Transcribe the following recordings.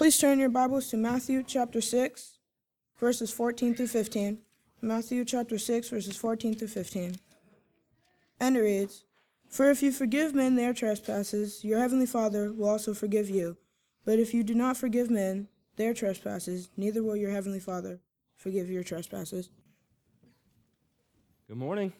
Please turn your Bibles to Matthew chapter 6, verses 14 through 15. Matthew chapter 6, verses 14 through 15. And it reads For if you forgive men their trespasses, your heavenly Father will also forgive you. But if you do not forgive men their trespasses, neither will your heavenly Father forgive your trespasses. Good morning.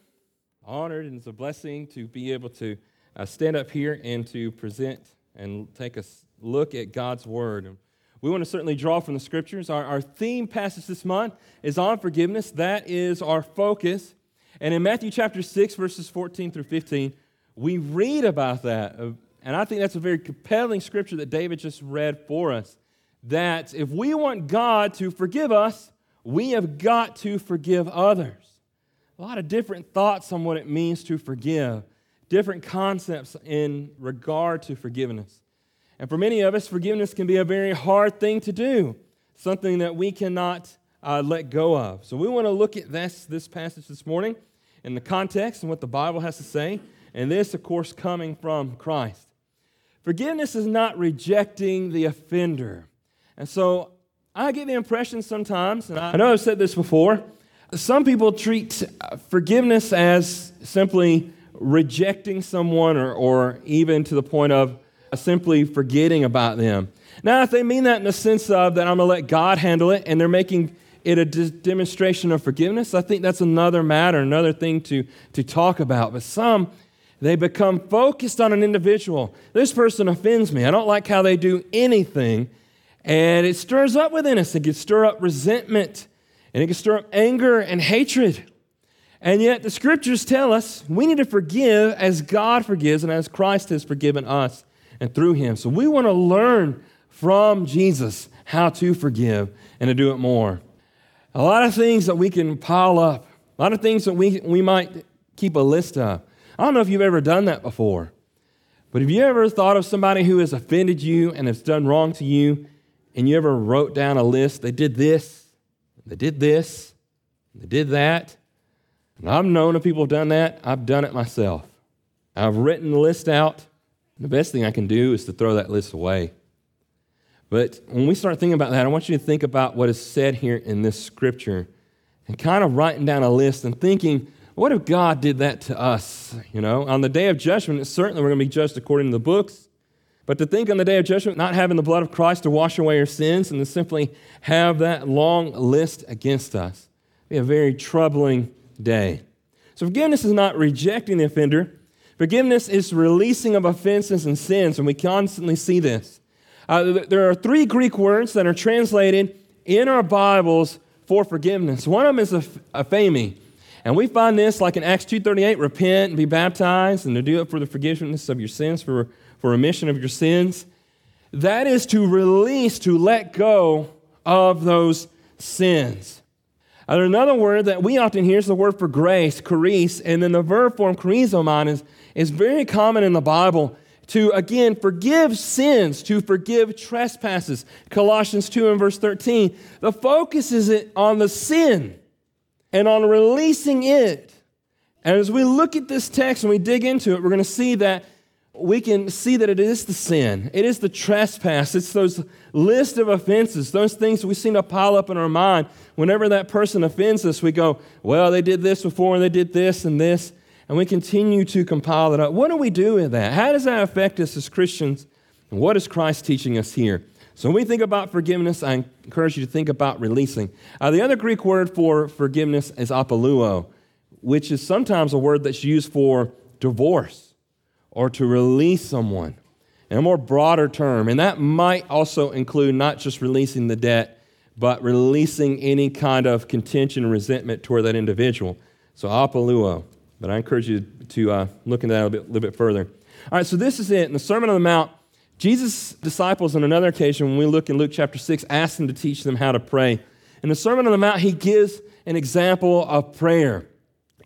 Honored and it's a blessing to be able to uh, stand up here and to present and take a look at God's Word. We want to certainly draw from the Scriptures. Our, our theme passage this month is on forgiveness. That is our focus. And in Matthew chapter 6, verses 14 through 15, we read about that. Uh, and I think that's a very compelling scripture that David just read for us. That if we want God to forgive us, we have got to forgive others. A lot of different thoughts on what it means to forgive, different concepts in regard to forgiveness. And for many of us, forgiveness can be a very hard thing to do, something that we cannot uh, let go of. So we want to look at this, this passage this morning in the context and what the Bible has to say, and this, of course, coming from Christ. Forgiveness is not rejecting the offender. And so I get the impression sometimes, and I know I've said this before, some people treat forgiveness as simply rejecting someone or, or even to the point of Uh, simply forgetting about them. Now, if they mean that in the sense of that I'm going to let God handle it and they're making it a demonstration of forgiveness, I think that's another matter, another thing to, to talk about. But some, they become focused on an individual. This person offends me. I don't like how they do anything. And it stirs up within us. It can stir up resentment and it can stir up anger and hatred. And yet, the scriptures tell us we need to forgive as God forgives and as Christ has forgiven us and through him. So we want to learn from Jesus how to forgive and to do it more. A lot of things that we can pile up, a lot of things that we, we might keep a list of. I don't know if you've ever done that before, but have you ever thought of somebody who has offended you and has done wrong to you, and you ever wrote down a list? They did this, they did this, they did that. And I've known of people have done that. I've done it myself. I've written the list out the best thing I can do is to throw that list away. But when we start thinking about that, I want you to think about what is said here in this scripture and kind of writing down a list and thinking, what if God did that to us? You know, on the day of judgment, certainly we're going to be judged according to the books. But to think on the day of judgment, not having the blood of Christ to wash away our sins and to simply have that long list against us, be a very troubling day. So forgiveness is not rejecting the offender, Forgiveness is releasing of offenses and sins, and we constantly see this. Uh, there are three Greek words that are translated in our Bibles for forgiveness. One of them is aphiemi. And we find this like in Acts 2.38, repent and be baptized and to do it for the forgiveness of your sins, for, for remission of your sins. That is to release, to let go of those sins. Uh, another word that we often hear is the word for grace, charis, and then the verb form charizomai is is very common in the Bible to again forgive sins, to forgive trespasses. Colossians 2 and verse 13. The focus is on the sin and on releasing it. And as we look at this text and we dig into it, we're going to see that we can see that it is the sin. It is the trespass. It's those list of offenses, those things we seem to pile up in our mind. Whenever that person offends us, we go, well, they did this before and they did this and this and we continue to compile it up. What do we do with that? How does that affect us as Christians? And what is Christ teaching us here? So when we think about forgiveness, I encourage you to think about releasing. Uh, the other Greek word for forgiveness is apoluo, which is sometimes a word that's used for divorce or to release someone in a more broader term. And that might also include not just releasing the debt, but releasing any kind of contention and resentment toward that individual. So apoluo. But I encourage you to uh, look into that a little bit, little bit further. All right, so this is it. In the Sermon on the Mount, Jesus' disciples, on another occasion, when we look in Luke chapter 6, asked him to teach them how to pray. In the Sermon on the Mount, he gives an example of prayer.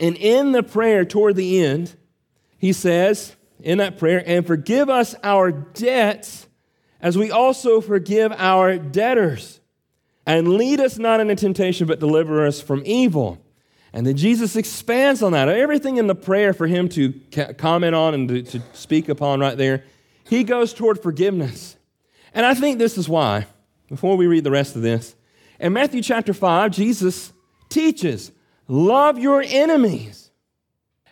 And in the prayer toward the end, he says, in that prayer, and forgive us our debts as we also forgive our debtors. And lead us not into temptation, but deliver us from evil. And then Jesus expands on that. Everything in the prayer for him to comment on and to, speak upon right there, he goes toward forgiveness. And I think this is why. before we read the rest of this. In Matthew chapter 5, Jesus teaches, love your enemies.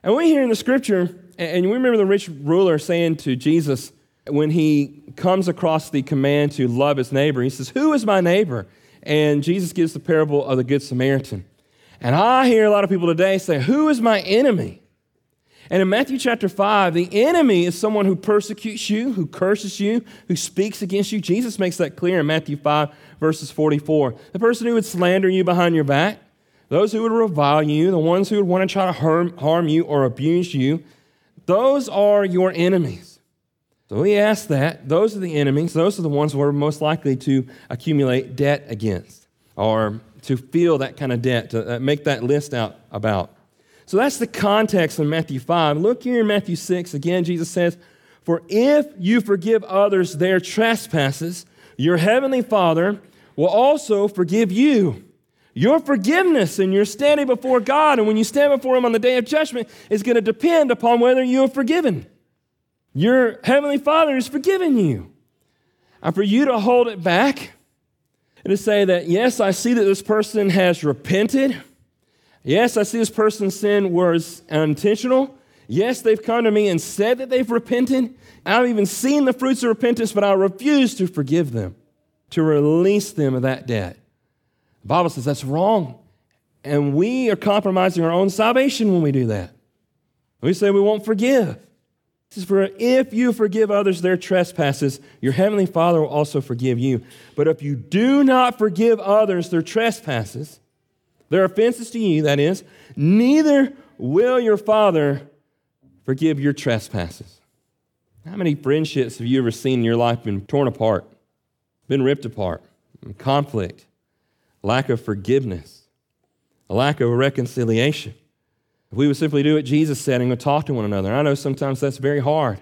And we hear in the scripture, and we remember the rich ruler saying to Jesus when he comes across the command to love his neighbor, he says, Who is my neighbor? And Jesus gives the parable of the Good Samaritan. And I hear a lot of people today say, Who is my enemy? And in Matthew chapter 5, the enemy is someone who persecutes you, who curses you, who speaks against you. Jesus makes that clear in Matthew 5, verses 44. The person who would slander you behind your back, those who would revile you, the ones who would want to try to harm, harm you or abuse you, those are your enemies. So he asks that. Those are the enemies. Those are the ones we're most likely to accumulate debt against or to feel that kind of debt, to uh, make that list out about. So that's the context in Matthew 5. Look here in Matthew 6. Again, Jesus says, For if you forgive others their trespasses, your heavenly Father will also forgive you. Your forgiveness and your standing before God, and when you stand before Him on the day of judgment, is going to depend upon whether you are forgiven. Your heavenly Father has forgiven you. And for you to hold it back and to say that, yes, I see that this person has repented Yes, I see this person's sin was unintentional. Yes, they've come to me and said that they've repented. I've even seen the fruits of repentance, but I refuse to forgive them, to release them of that debt. The Bible says that's wrong. And we are compromising our own salvation when we do that. We say we won't forgive. Is for if you forgive others their trespasses, your heavenly Father will also forgive you. But if you do not forgive others their trespasses, their offenses to you, that is, neither will your Father forgive your trespasses. How many friendships have you ever seen in your life been torn apart, been ripped apart? Conflict, lack of forgiveness, a lack of reconciliation. If we would simply do what Jesus said and would talk to one another, I know sometimes that's very hard.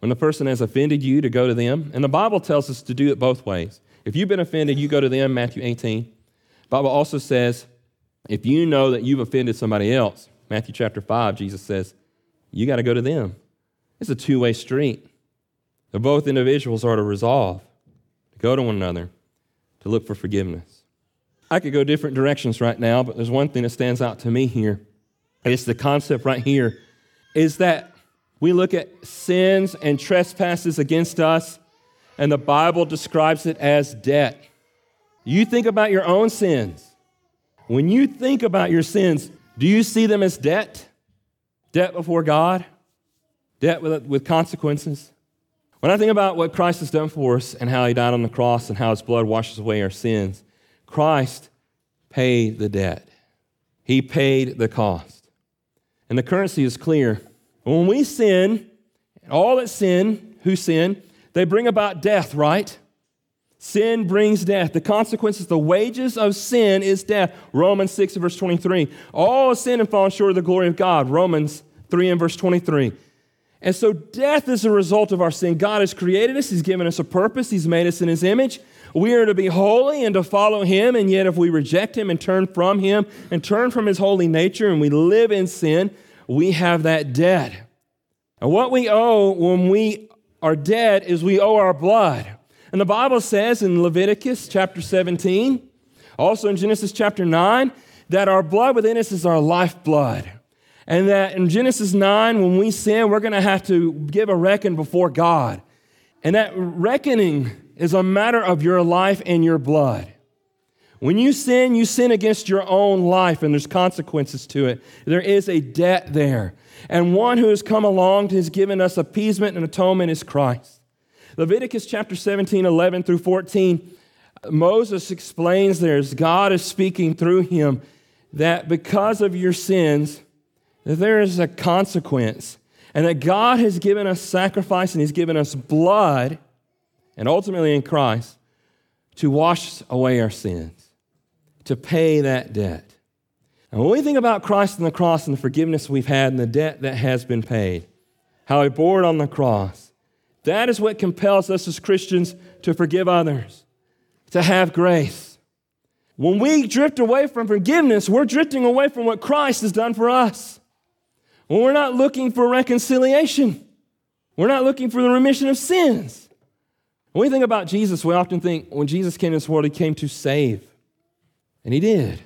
When the person has offended you, to go to them. And the Bible tells us to do it both ways. If you've been offended, you go to them, Matthew 18. The Bible also says if you know that you've offended somebody else, Matthew chapter 5, Jesus says, you got to go to them. It's a two way street. The both individuals are to resolve to go to one another, to look for forgiveness. I could go different directions right now, but there's one thing that stands out to me here. It's the concept right here is that we look at sins and trespasses against us, and the Bible describes it as debt. You think about your own sins. When you think about your sins, do you see them as debt? Debt before God? Debt with, with consequences? When I think about what Christ has done for us and how he died on the cross and how his blood washes away our sins, Christ paid the debt. He paid the cost. And the currency is clear. When we sin, all that sin, who sin, they bring about death, right? Sin brings death. The consequences, the wages of sin is death. Romans 6 verse 23. All sin and fallen short of the glory of God. Romans 3 and verse 23. And so death is a result of our sin. God has created us. He's given us a purpose. He's made us in his image. We are to be holy and to follow him. And yet if we reject him and turn from him and turn from his holy nature and we live in sin, we have that debt. And what we owe when we are dead is we owe our blood. And the Bible says in Leviticus chapter 17, also in Genesis chapter 9, that our blood within us is our lifeblood. And that in Genesis 9, when we sin, we're going to have to give a reckon before God. And that reckoning is a matter of your life and your blood. When you sin, you sin against your own life, and there's consequences to it. There is a debt there. And one who has come along has given us appeasement and atonement is Christ. Leviticus chapter 17, 11 through 14, Moses explains there as God is speaking through him that because of your sins, there is a consequence, and that God has given us sacrifice and He's given us blood, and ultimately in Christ, to wash away our sins, to pay that debt. And when we think about Christ and the cross and the forgiveness we've had and the debt that has been paid, how He bore it on the cross, that is what compels us as Christians to forgive others, to have grace. When we drift away from forgiveness, we're drifting away from what Christ has done for us. When we're not looking for reconciliation, we're not looking for the remission of sins. When we think about Jesus, we often think when Jesus came to this world, he came to save. And he did.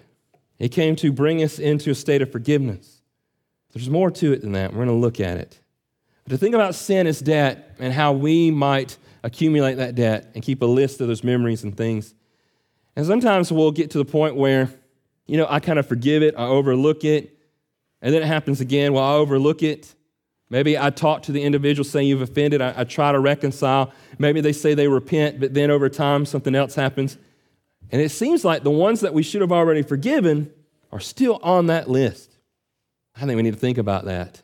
He came to bring us into a state of forgiveness. There's more to it than that. We're going to look at it. But to think about sin as debt and how we might accumulate that debt and keep a list of those memories and things. And sometimes we'll get to the point where, you know, I kind of forgive it, I overlook it, and then it happens again. Well, I overlook it. Maybe I talk to the individual saying you've offended. I, I, try to reconcile. Maybe they say they repent, but then over time something else happens. And it seems like the ones that we should have already forgiven are still on that list. I think we need to think about that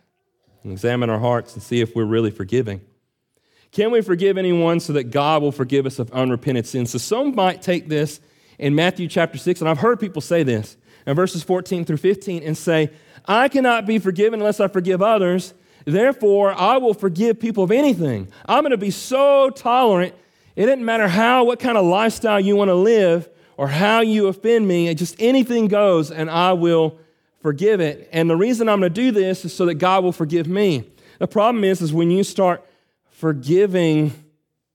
and examine our hearts and see if we're really forgiving. Can we forgive anyone so that God will forgive us of unrepented sins? So some might take this in Matthew chapter 6, and I've heard people say this in verses 14 through 15 and say, I cannot be forgiven unless I forgive others. Therefore, I will forgive people of anything. I'm going to be so tolerant. It doesn't matter how, what kind of lifestyle you want to live or how you offend me, just anything goes, and I will forgive it. And the reason I'm going to do this is so that God will forgive me. The problem is, is when you start forgiving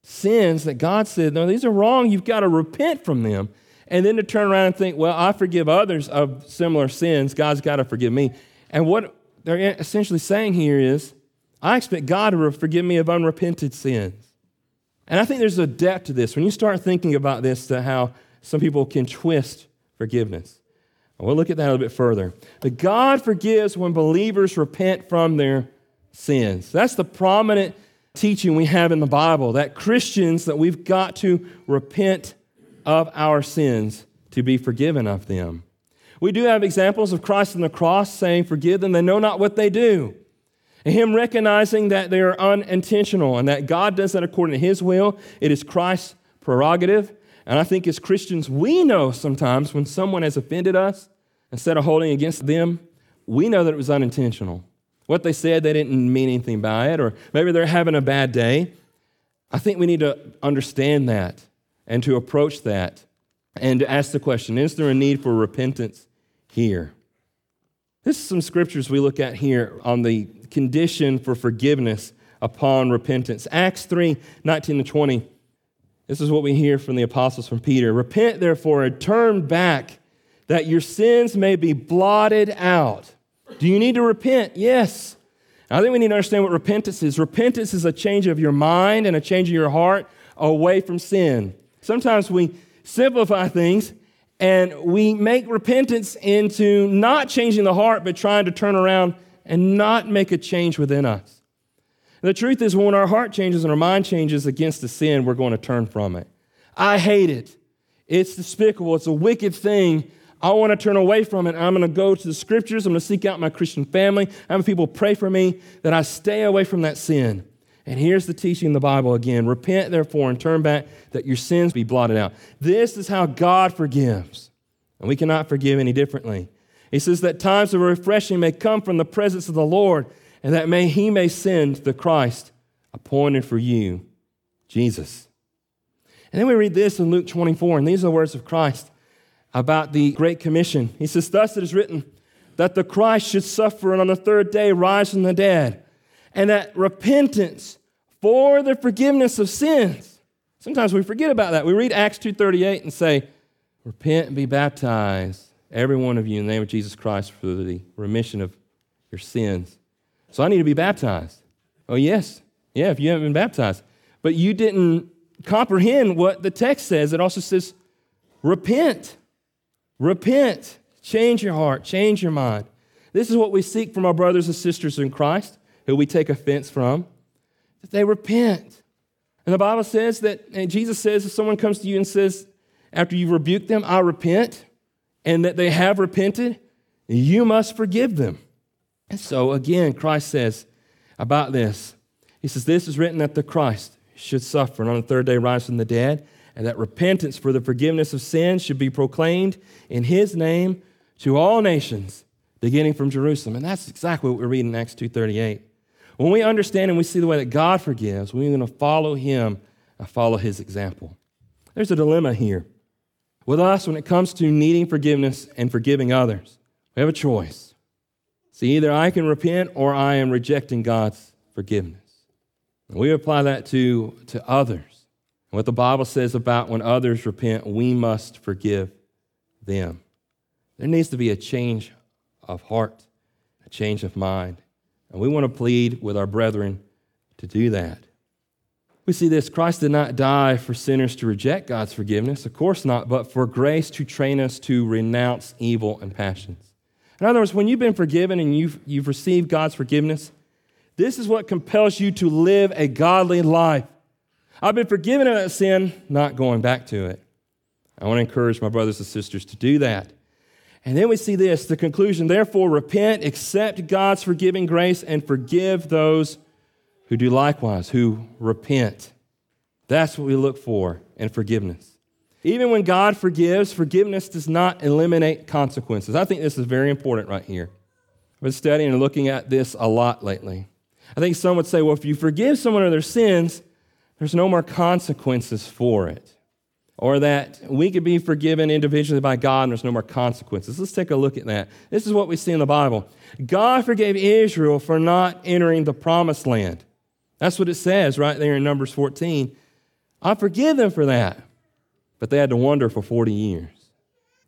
sins that God said, no, these are wrong, you've got to repent from them. And then to turn around and think, well, I forgive others of similar sins, God's got to forgive me. And what they're essentially saying here is, I expect God to forgive me of unrepented sins. And I think there's a depth to this. When you start thinking about this, to how some people can twist forgiveness. We'll look at that a little bit further. But God forgives when believers repent from their sins. That's the prominent teaching we have in the Bible that Christians that we've got to repent of our sins to be forgiven of them. We do have examples of Christ on the cross saying, Forgive them, they know not what they do. And Him recognizing that they are unintentional and that God does that according to His will. It is Christ's prerogative. And I think as Christians, we know sometimes when someone has offended us, instead of holding against them, we know that it was unintentional. What they said, they didn't mean anything by it, or maybe they're having a bad day. I think we need to understand that and to approach that and to ask the question is there a need for repentance here? This is some scriptures we look at here on the condition for forgiveness upon repentance. Acts 3 19 to 20. This is what we hear from the apostles from Peter. Repent, therefore, and turn back that your sins may be blotted out. Do you need to repent? Yes. I think we need to understand what repentance is. Repentance is a change of your mind and a change of your heart away from sin. Sometimes we simplify things and we make repentance into not changing the heart, but trying to turn around and not make a change within us. The truth is, when our heart changes and our mind changes against the sin, we're going to turn from it. I hate it. It's despicable. It's a wicked thing. I want to turn away from it. I'm going to go to the scriptures. I'm going to seek out my Christian family. I have people pray for me that I stay away from that sin. And here's the teaching in the Bible again Repent, therefore, and turn back that your sins be blotted out. This is how God forgives. And we cannot forgive any differently. He says that times of refreshing may come from the presence of the Lord, and that may, he may send the Christ appointed for you, Jesus. And then we read this in Luke 24, and these are the words of Christ about the Great Commission. He says, Thus it is written that the Christ should suffer and on the third day rise from the dead, and that repentance for the forgiveness of sins. Sometimes we forget about that. We read Acts 2:38 and say, Repent and be baptized, every one of you, in the name of Jesus Christ for the remission of your sins. So I need to be baptized. Oh, yes. Yeah, if you haven't been baptized. But you didn't comprehend what the text says. It also says, repent. Repent. Change your heart. Change your mind. This is what we seek from our brothers and sisters in Christ, who we take offense from, that they repent. And the Bible says that, and Jesus says, if someone comes to you and says, after you rebuke them, I repent, and that they have repented, you must forgive them. And so, again, Christ says about this, He says, This is written that the Christ should suffer and on the third day rise from the dead, and that repentance for the forgiveness of sins should be proclaimed in His name to all nations, beginning from Jerusalem. And that's exactly what we read in Acts 2.38. When we understand and we see the way that God forgives, we're going to follow Him and follow His example. There's a dilemma here with us when it comes to needing forgiveness and forgiving others. We have a choice. See, either I can repent or I am rejecting God's forgiveness. And we apply that to, to others. And what the Bible says about when others repent, we must forgive them. There needs to be a change of heart, a change of mind. And we want to plead with our brethren to do that. We see this Christ did not die for sinners to reject God's forgiveness, of course not, but for grace to train us to renounce evil and passions. In other words, when you've been forgiven and you've, you've received God's forgiveness, this is what compels you to live a godly life. I've been forgiven of that sin, not going back to it. I want to encourage my brothers and sisters to do that. And then we see this the conclusion, therefore, repent, accept God's forgiving grace, and forgive those who do likewise, who repent. That's what we look for in forgiveness. Even when God forgives, forgiveness does not eliminate consequences. I think this is very important right here. I've been studying and looking at this a lot lately. I think some would say, well, if you forgive someone of their sins, there's no more consequences for it. Or that we could be forgiven individually by God and there's no more consequences. Let's take a look at that. This is what we see in the Bible God forgave Israel for not entering the promised land. That's what it says right there in Numbers 14. I forgive them for that. But they had to wander for 40 years.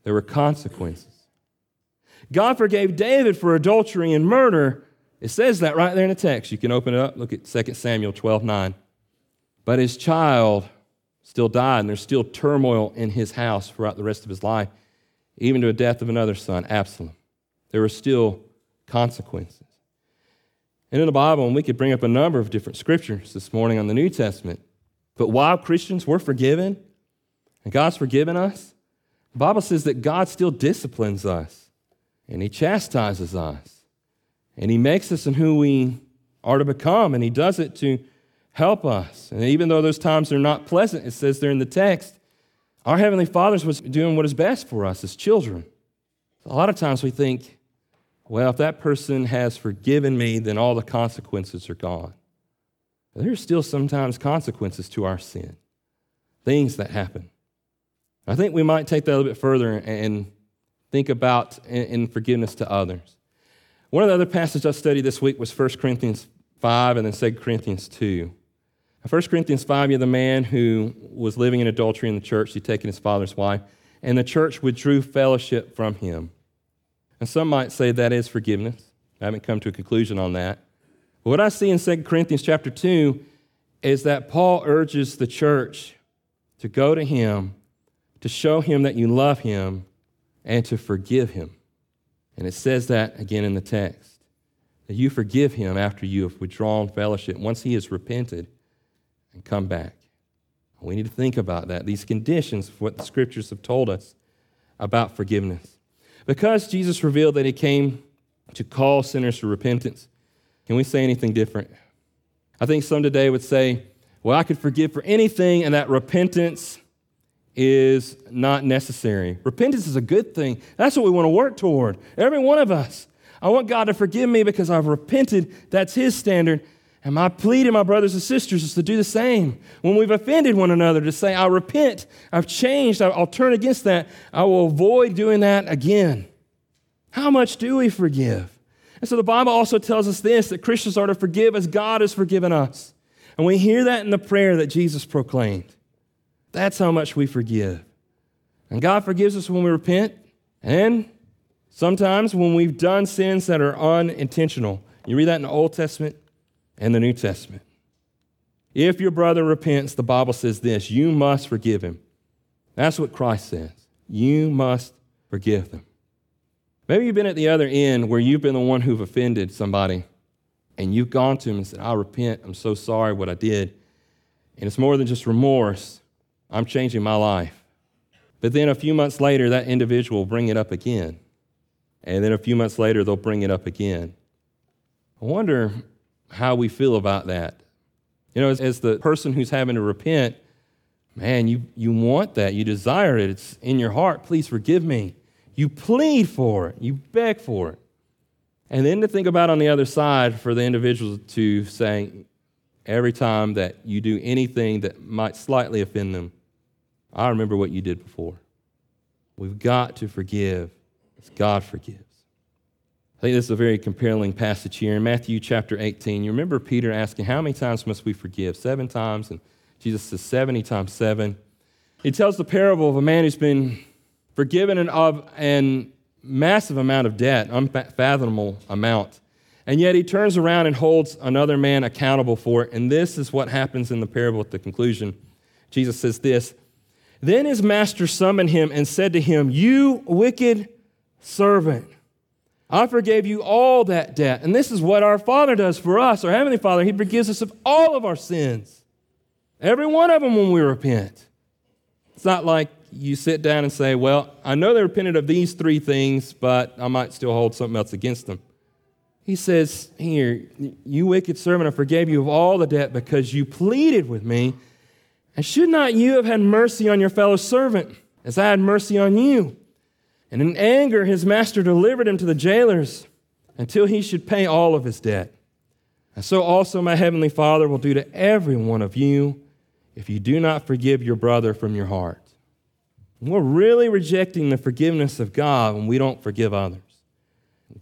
There were consequences. God forgave David for adultery and murder. It says that right there in the text. You can open it up, look at 2 Samuel 12 9. But his child still died, and there's still turmoil in his house throughout the rest of his life, even to the death of another son, Absalom. There were still consequences. And in the Bible, and we could bring up a number of different scriptures this morning on the New Testament, but while Christians were forgiven, and God's forgiven us, the Bible says that God still disciplines us, and He chastises us, and He makes us in who we are to become, and He does it to help us. And even though those times are not pleasant, it says there in the text, our Heavenly Father was doing what is best for us as children. A lot of times we think, well, if that person has forgiven me, then all the consequences are gone. There's still sometimes consequences to our sin, things that happen. I think we might take that a little bit further and think about in forgiveness to others. One of the other passages I studied this week was 1 Corinthians 5 and then 2 Corinthians 2. 1 Corinthians 5, you have the man who was living in adultery in the church. He'd taken his father's wife, and the church withdrew fellowship from him. And some might say that is forgiveness. I haven't come to a conclusion on that. But what I see in 2 Corinthians chapter 2 is that Paul urges the church to go to him, to show him that you love him, and to forgive him. And it says that again in the text that you forgive him after you have withdrawn fellowship, once he has repented and come back. We need to think about that, these conditions of what the scriptures have told us about forgiveness. Because Jesus revealed that he came to call sinners to repentance, can we say anything different? I think some today would say, well, I could forgive for anything, and that repentance is not necessary. Repentance is a good thing. That's what we want to work toward. Every one of us. I want God to forgive me because I've repented. That's His standard. And my plea to my brothers and sisters is to do the same. When we've offended one another, to say, I repent, I've changed, I'll turn against that, I will avoid doing that again. How much do we forgive? And so the Bible also tells us this that Christians are to forgive as God has forgiven us. And we hear that in the prayer that Jesus proclaimed. That's how much we forgive. And God forgives us when we repent, and sometimes when we've done sins that are unintentional. You read that in the Old Testament and the New Testament. If your brother repents, the Bible says this you must forgive him. That's what Christ says. You must forgive them. Maybe you've been at the other end where you've been the one who've offended somebody and you've gone to him and said, I repent. I'm so sorry what I did. And it's more than just remorse. I'm changing my life. But then a few months later, that individual will bring it up again. And then a few months later, they'll bring it up again. I wonder how we feel about that. You know, as, as, the person who's having to repent, man, you, you want that. You desire it. It's in your heart. Please forgive me. You plead for it. You beg for it. And then to think about on the other side for the individual to say, every time that you do anything that might slightly offend them, I remember what you did before. We've got to forgive as God forgives. I think this is a very compelling passage here in Matthew chapter 18. You remember Peter asking, How many times must we forgive? Seven times. And Jesus says 70 times 7. He tells the parable of a man who's been forgiven of an massive amount of debt, unfathomable amount. And yet he turns around and holds another man accountable for it. And this is what happens in the parable at the conclusion. Jesus says this Then his master summoned him and said to him, You wicked servant, I forgave you all that debt. And this is what our Father does for us, our Heavenly Father. He forgives us of all of our sins, every one of them when we repent. It's not like you sit down and say, Well, I know they repented of these three things, but I might still hold something else against them. He says, Here, you wicked servant, I forgave you of all the debt because you pleaded with me. And should not you have had mercy on your fellow servant as I had mercy on you? And in anger, his master delivered him to the jailers until he should pay all of his debt. And so also my heavenly Father will do to every one of you if you do not forgive your brother from your heart. We're really rejecting the forgiveness of God when we don't forgive others.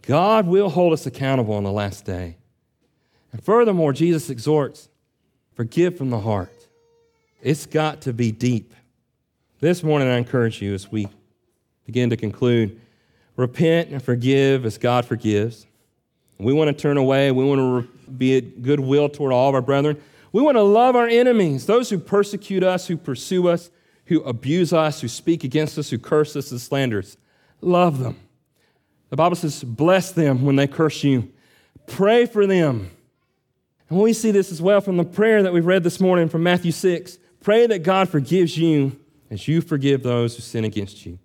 God will hold us accountable on the last day. And furthermore, Jesus exhorts forgive from the heart. It's got to be deep. This morning, I encourage you as we begin to conclude repent and forgive as God forgives. We want to turn away. We want to be at goodwill toward all of our brethren. We want to love our enemies, those who persecute us, who pursue us, who abuse us, who speak against us, who curse us and slander us. Love them. The Bible says, bless them when they curse you. Pray for them. And we see this as well from the prayer that we've read this morning from Matthew 6. Pray that God forgives you as you forgive those who sin against you.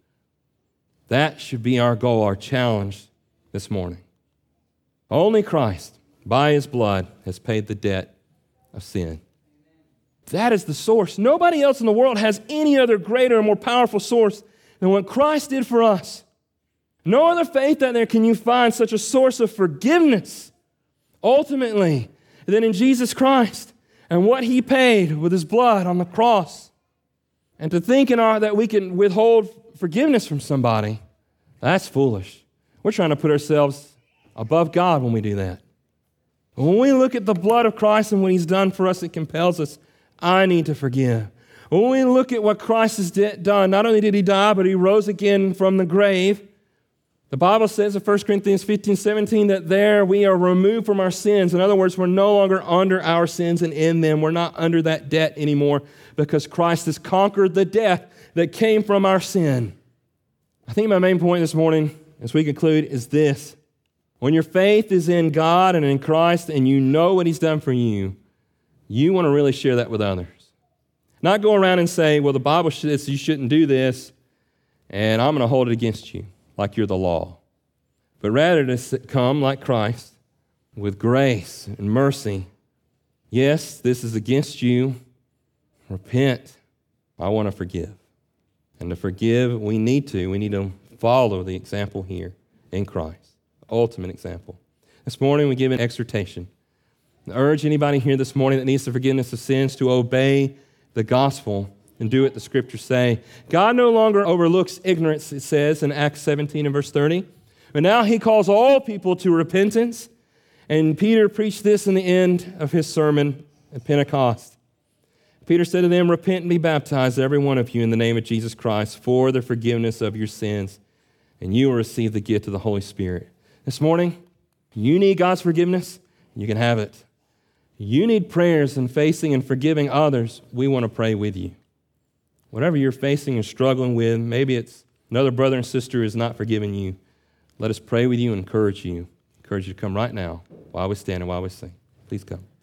That should be our goal, our challenge this morning. Only Christ, by his blood, has paid the debt of sin. That is the source. Nobody else in the world has any other greater and more powerful source than what Christ did for us. No other faith out there can you find such a source of forgiveness ultimately than in Jesus Christ and what he paid with his blood on the cross. And to think in our, that we can withhold forgiveness from somebody, that's foolish. We're trying to put ourselves above God when we do that. When we look at the blood of Christ and what he's done for us, it compels us I need to forgive. When we look at what Christ has done, not only did he die, but he rose again from the grave. The Bible says in 1 Corinthians 15, 17 that there we are removed from our sins. In other words, we're no longer under our sins and in them. We're not under that debt anymore because Christ has conquered the death that came from our sin. I think my main point this morning, as we conclude, is this. When your faith is in God and in Christ and you know what He's done for you, you want to really share that with others. Not go around and say, well, the Bible says you shouldn't do this, and I'm going to hold it against you like you're the law. But rather to come like Christ with grace and mercy. Yes, this is against you. Repent. I want to forgive. And to forgive, we need to. We need to follow the example here in Christ, ultimate example. This morning we give an exhortation. I urge anybody here this morning that needs the forgiveness of sins to obey the gospel and do what the scriptures say. God no longer overlooks ignorance, it says in Acts 17 and verse 30. But now he calls all people to repentance. And Peter preached this in the end of his sermon at Pentecost. Peter said to them, Repent and be baptized, every one of you, in the name of Jesus Christ, for the forgiveness of your sins, and you will receive the gift of the Holy Spirit. This morning, you need God's forgiveness, you can have it. You need prayers and facing and forgiving others. We want to pray with you. Whatever you're facing and struggling with, maybe it's another brother and sister is not forgiving you. Let us pray with you and encourage you. Encourage you to come right now while we stand and while we sing. Please come.